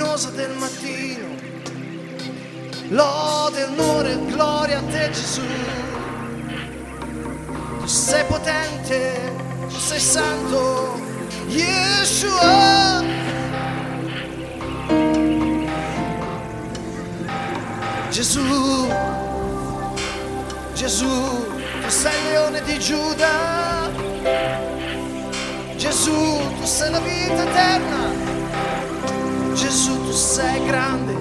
luminosa del mattino, lode, onore gloria a te Gesù. Tu sei potente, tu sei santo, Yeshua. Gesù, Gesù, tu sei il leone di Giuda. Gesù, tu sei la vita eterna. Gesù, tu sei grande.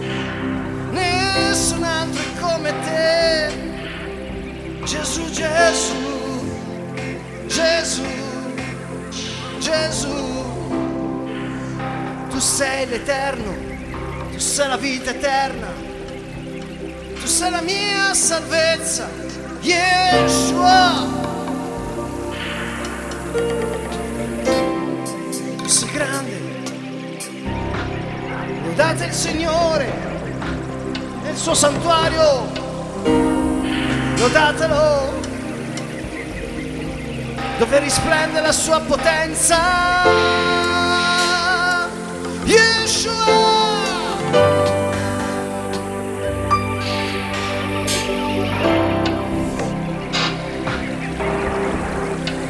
Nessun altro è come te. Gesù, Gesù, Gesù, Gesù. Tu sei l'eterno, tu sei la vita eterna, tu sei la mia salvezza, Yeshua. Tu sei grande, lodate il Signore nel suo santuario, lodatelo dove risplende la sua potenza. Yeshua!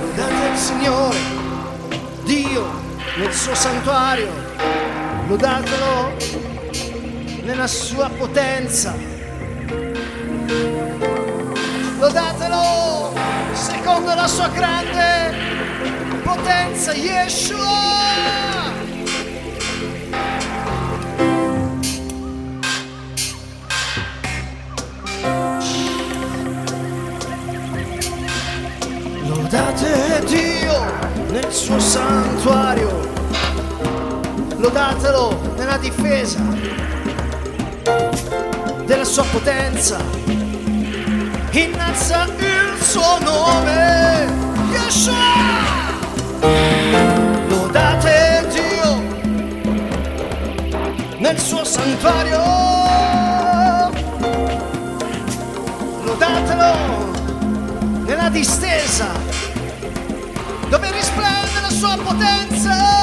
Lodate il Signore, Dio nel suo santuario, lodatelo nella sua potenza. Lodatelo secondo la sua grande potenza, Yeshua. Lodate Dio nel suo santuario, lodatelo nella difesa della sua potenza, innalza il suo nome, Yeshua! Lodate Dio nel suo santuario, lodatelo nella distesa dove risplende la sua potenza.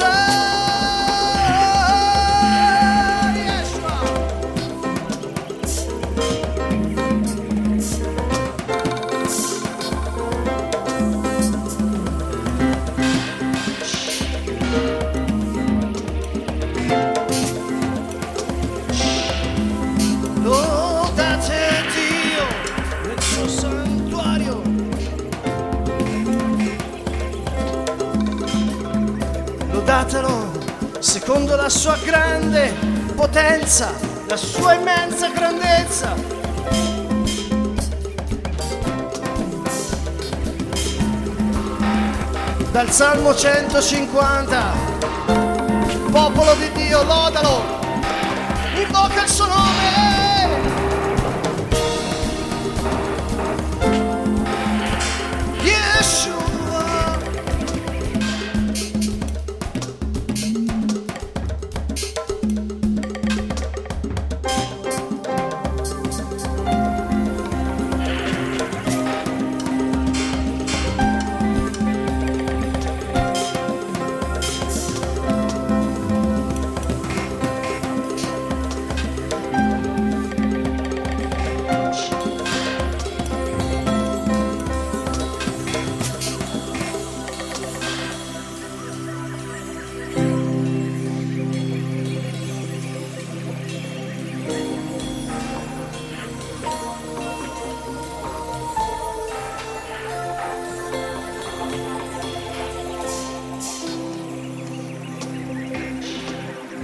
Potenza. Sua grande potenza, la sua immensa grandezza. Dal Salmo 150, popolo di Dio, lodalo, invoca il suo nome.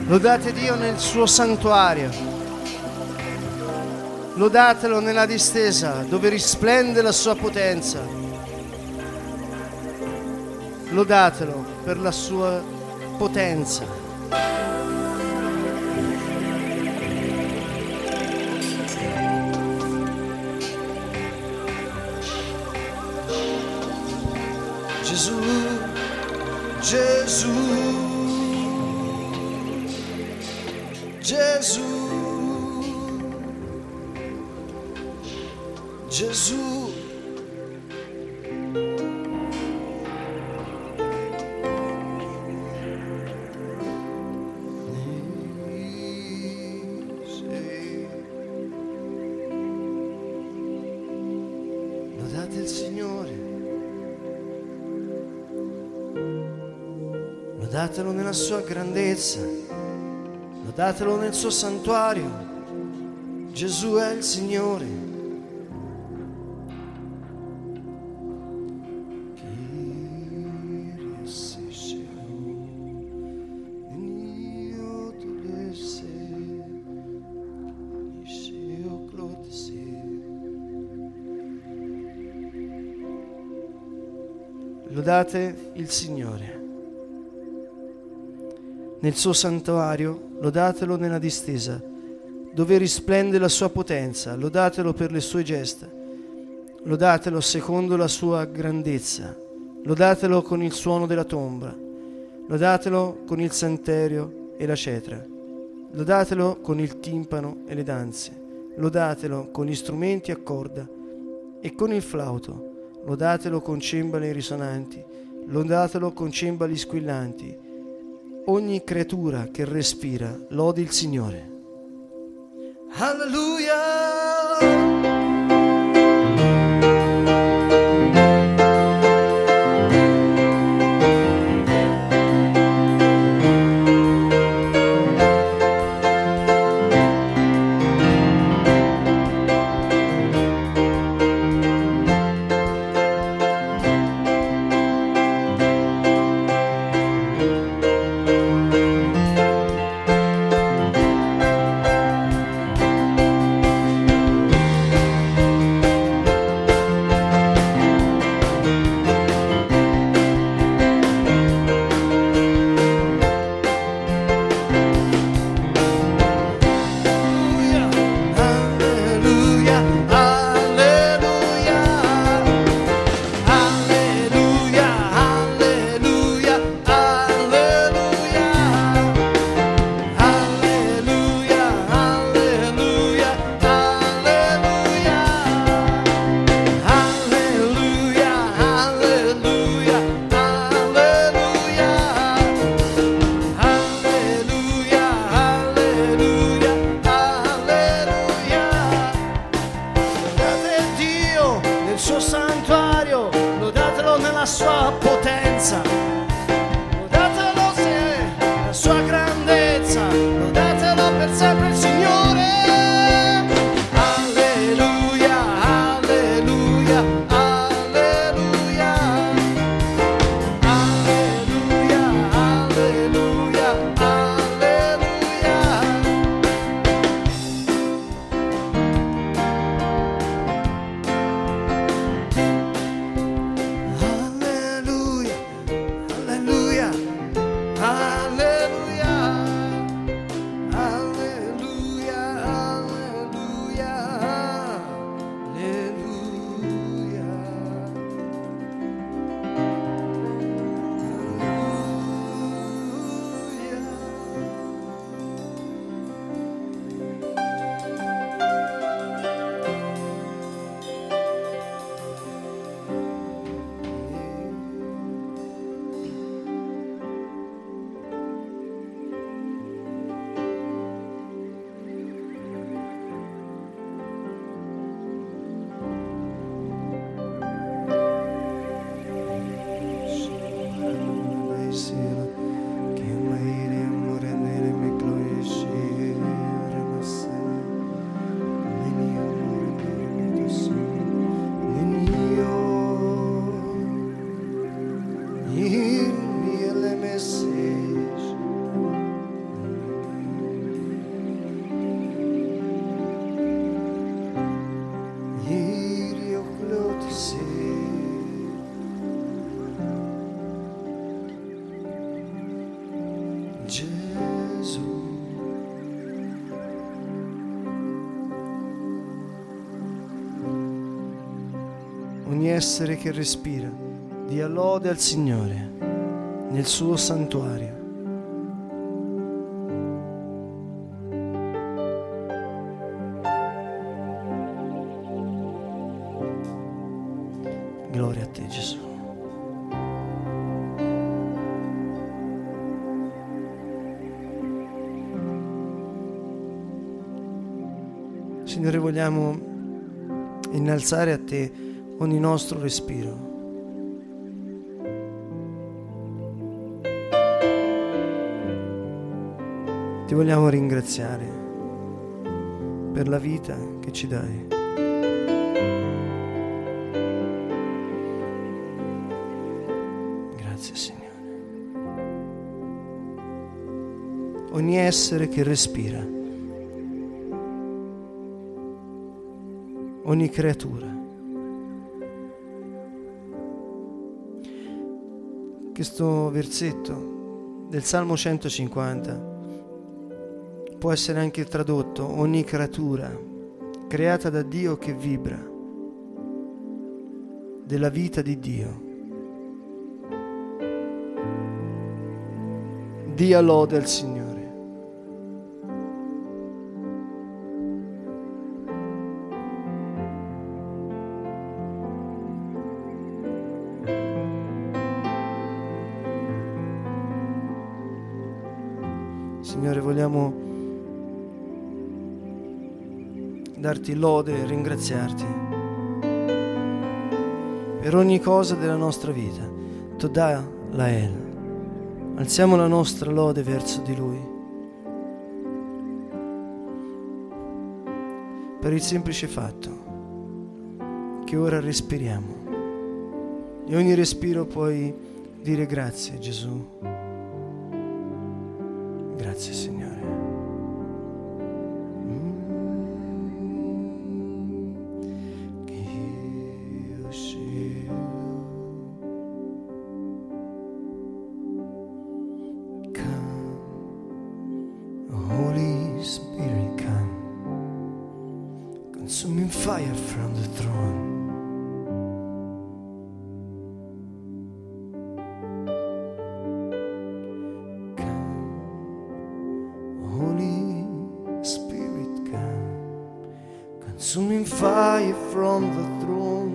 Lodate Dio nel suo santuario. Lodatelo nella distesa dove risplende la sua potenza. Lodatelo per la sua potenza. Gesù, Gesù, nella sua grandezza, lodatelo nel suo santuario. Gesù è il Signore. Lodate il Signore. Nel suo santuario, lodatelo nella distesa, dove risplende la sua potenza, lodatelo per le sue gesta, lodatelo secondo la sua grandezza, lodatelo con il suono della tomba, lodatelo con il santerio e la cetra, lodatelo con il timpano e le danze, lodatelo con gli strumenti a corda e con il flauto, lodatelo con cembali risonanti, lodatelo con cembali squillanti. Ogni creatura che respira lodi il Signore. Alleluia! Sua potenza. Essere che respira dia lode al Signore nel suo santuario. Gloria a te Gesù. Signore, vogliamo innalzare a te ogni nostro respiro. Ti vogliamo ringraziare per la vita che ci dai. Grazie Signore. Ogni essere che respira, ogni creatura. Questo versetto del Salmo 150 può essere anche tradotto ogni creatura creata da Dio che vibra della vita di Dio. Dia lode al Signore. Signore, vogliamo darti lode e ringraziarti per ogni cosa della nostra vita. Toda Lael. Alziamo la nostra lode verso di Lui. Per il semplice fatto che ora respiriamo. E ogni respiro puoi dire grazie Gesù. Consuming fire from the throne.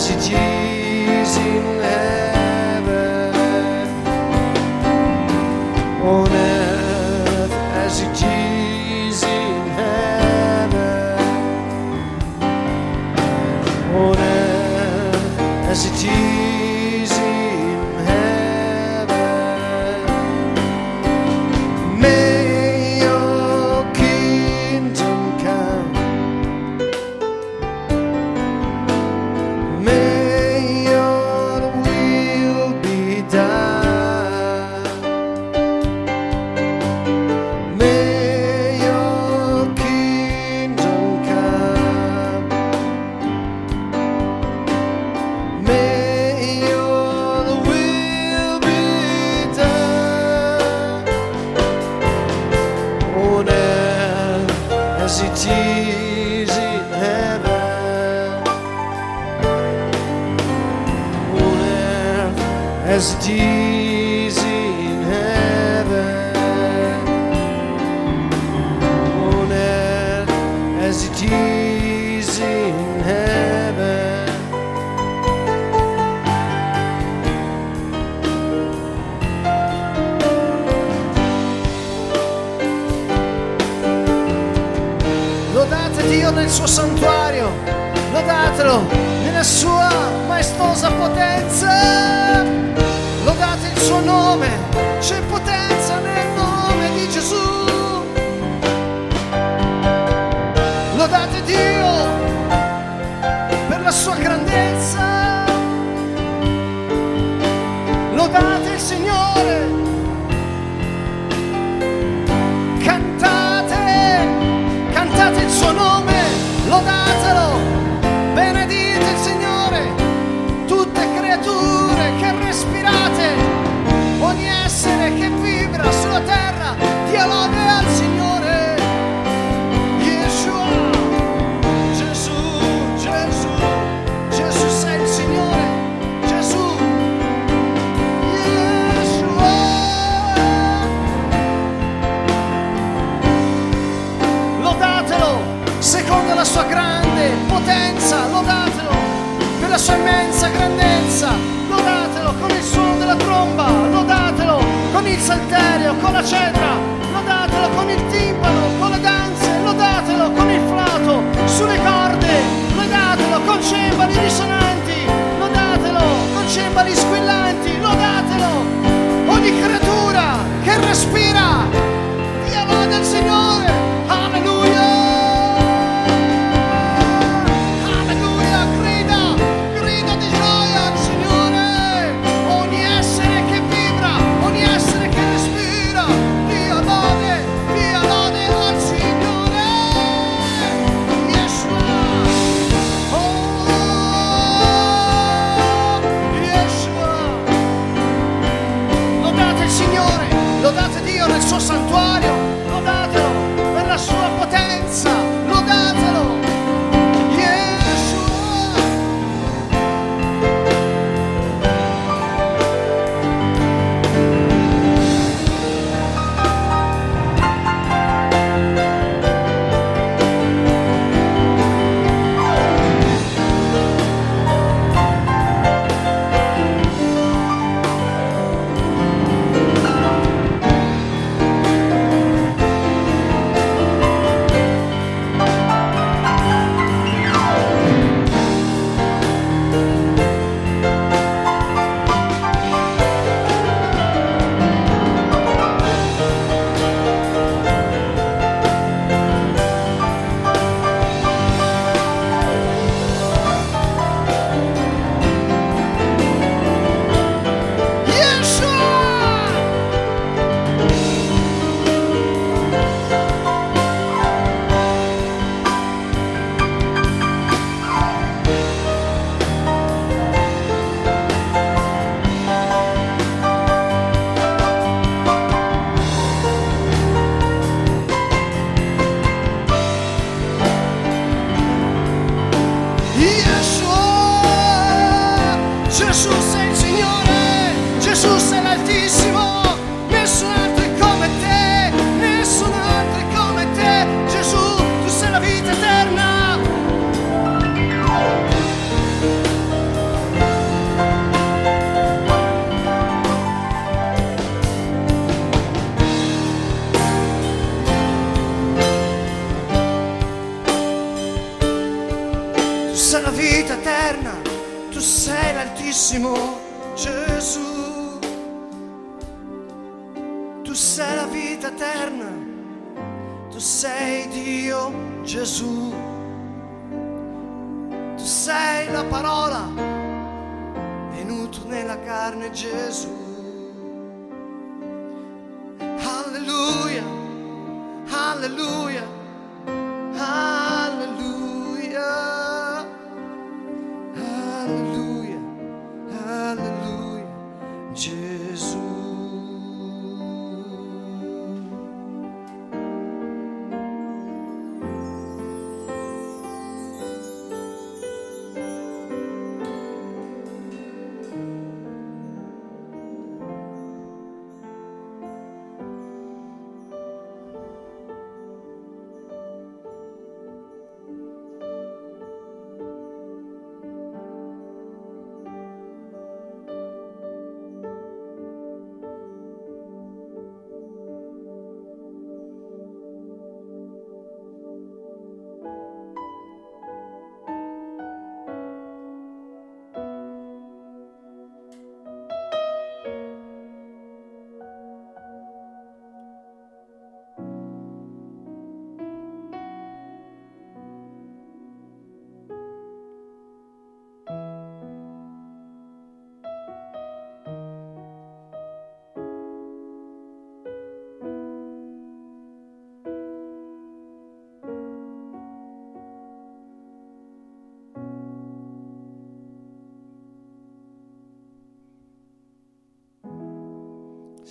messages in.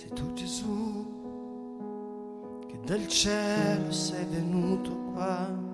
Sei tu Gesù che dal cielo sei venuto qua.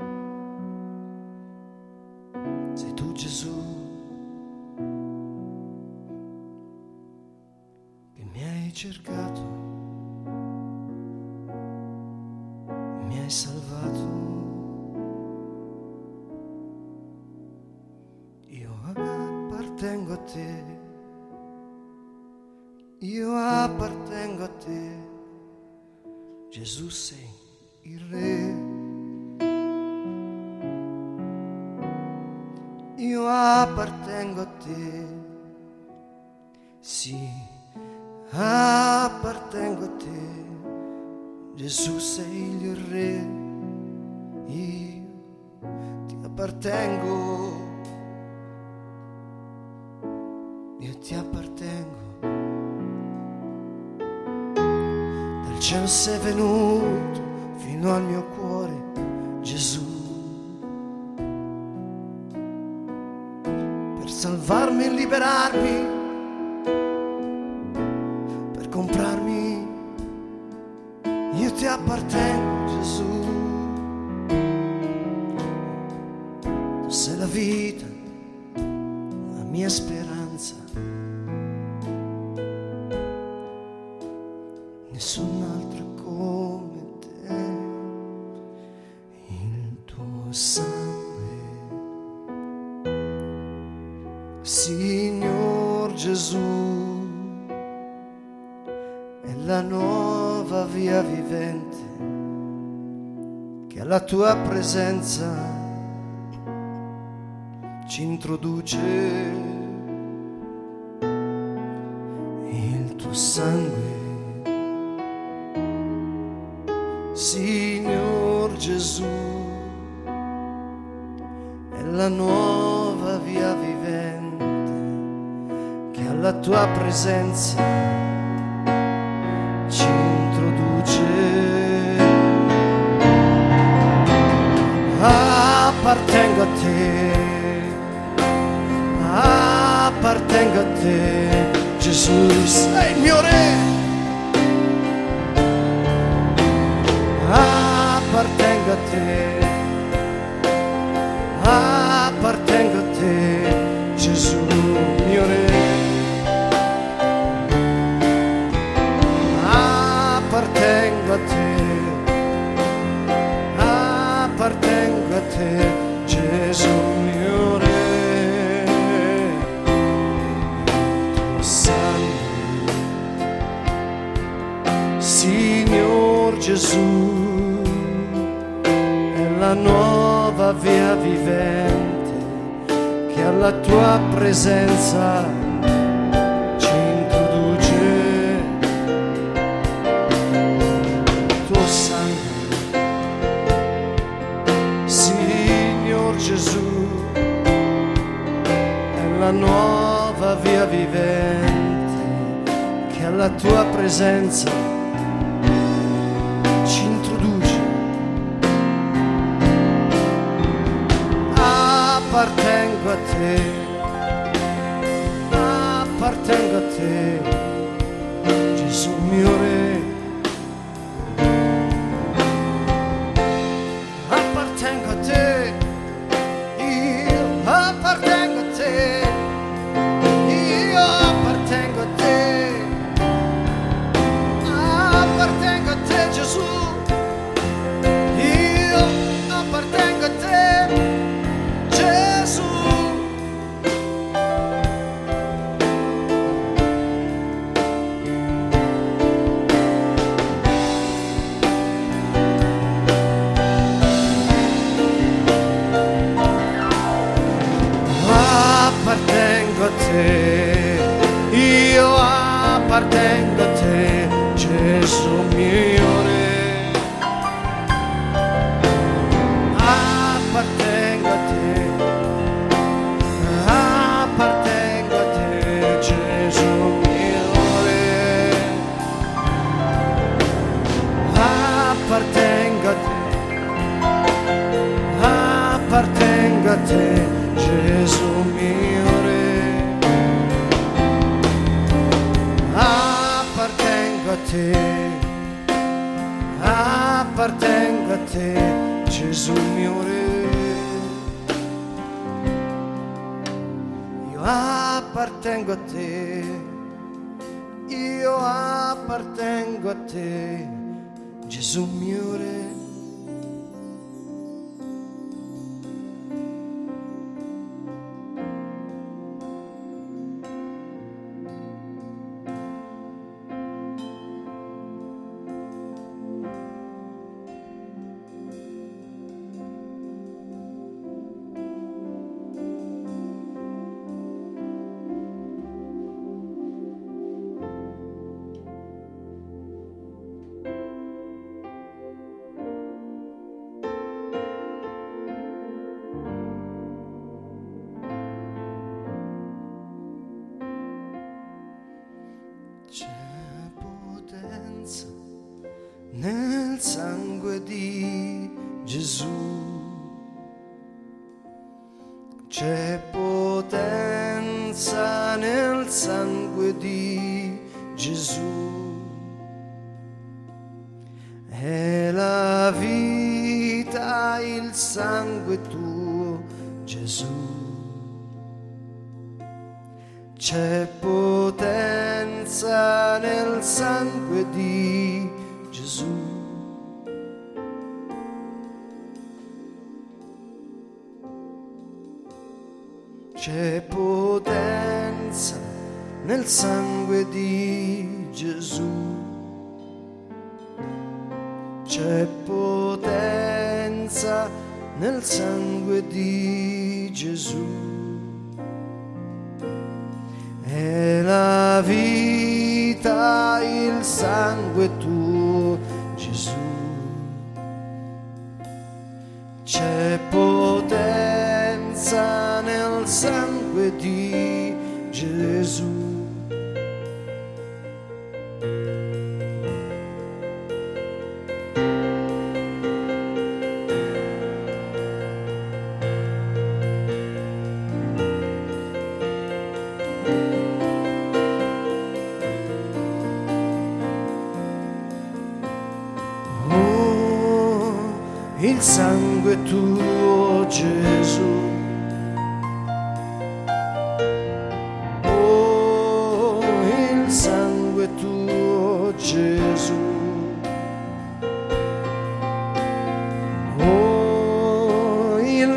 Io ti appartengo. Dal cielo sei venuto fino al mio cuore, Gesù. Per salvarmi e liberarmi, per comprarmi, io ti appartengo, tua presenza ci introduce il tuo sangue. Signor Gesù, è la nuova via vivente che alla tua presenza Appartengo a te, appartengo a te, Gesù, sei il mio re. appartengo a te, appartengo a te, via vivente che alla tua presenza ci introduce. Tuo sangue, Signor Gesù, è la nuova via vivente che alla tua presenza appartengo a te, Gesù mio Re. Appartengo a te, appartengo a te, Gesù mio Re. Appartengo a te appartengo a te, te, appartengo a te, Gesù mio Re. Io appartengo a te, io appartengo a te, Gesù mio Re. Nel sangue di Gesù. C'è potenza nel sangue di Gesù. C'è potenza nel sangue di Gesù. È la vita, sangue tuo,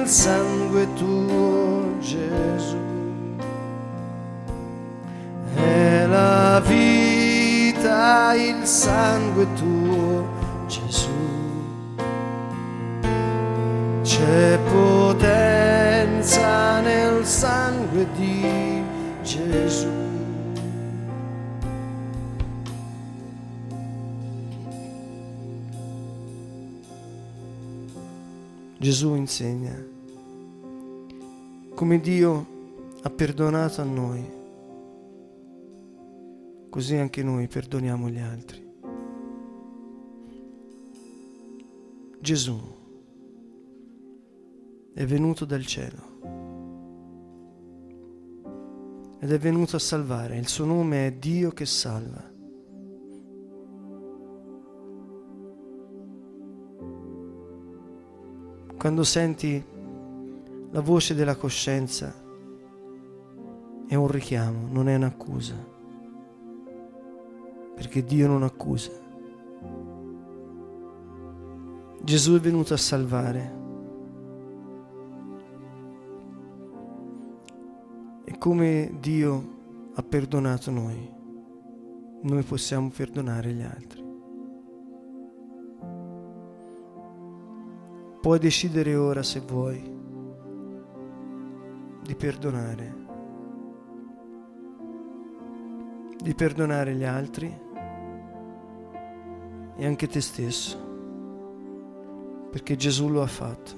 sangue tuo Gesù. È la vita, il sangue tuo Gesù. C'è potenza nel sangue di Gesù. Gesù insegna come Dio ha perdonato a noi, così anche noi perdoniamo gli altri. Gesù è venuto dal cielo ed è venuto a salvare, il suo nome è Dio che salva. Quando senti la voce della coscienza è un richiamo, non è un'accusa, perché Dio non accusa. Gesù è venuto a salvare. E come Dio ha perdonato noi, noi possiamo perdonare gli altri. Puoi decidere ora se vuoi di perdonare, di perdonare gli altri e anche te stesso, perché Gesù lo ha fatto.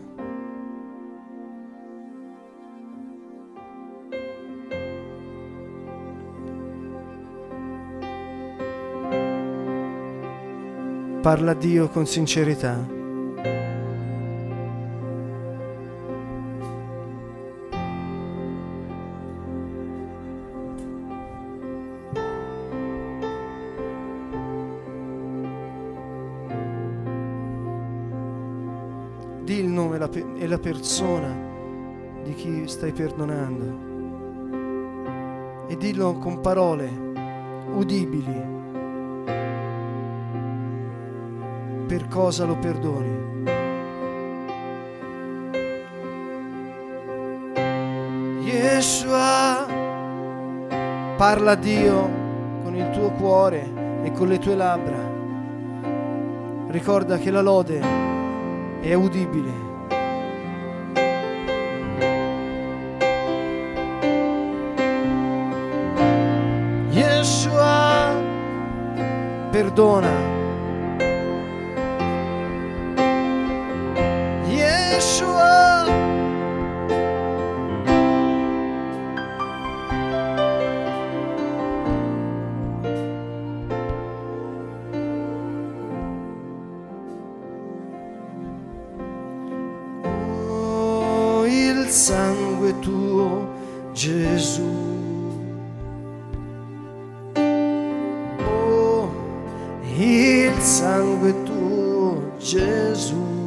Parla a Dio con sincerità. La persona di chi stai perdonando e dillo con parole udibili per cosa lo perdoni. Yeshua, parla a Dio con il tuo cuore e con le tue labbra. Ricorda che la lode è udibile. Perdona. Sangue tuo, Gesù.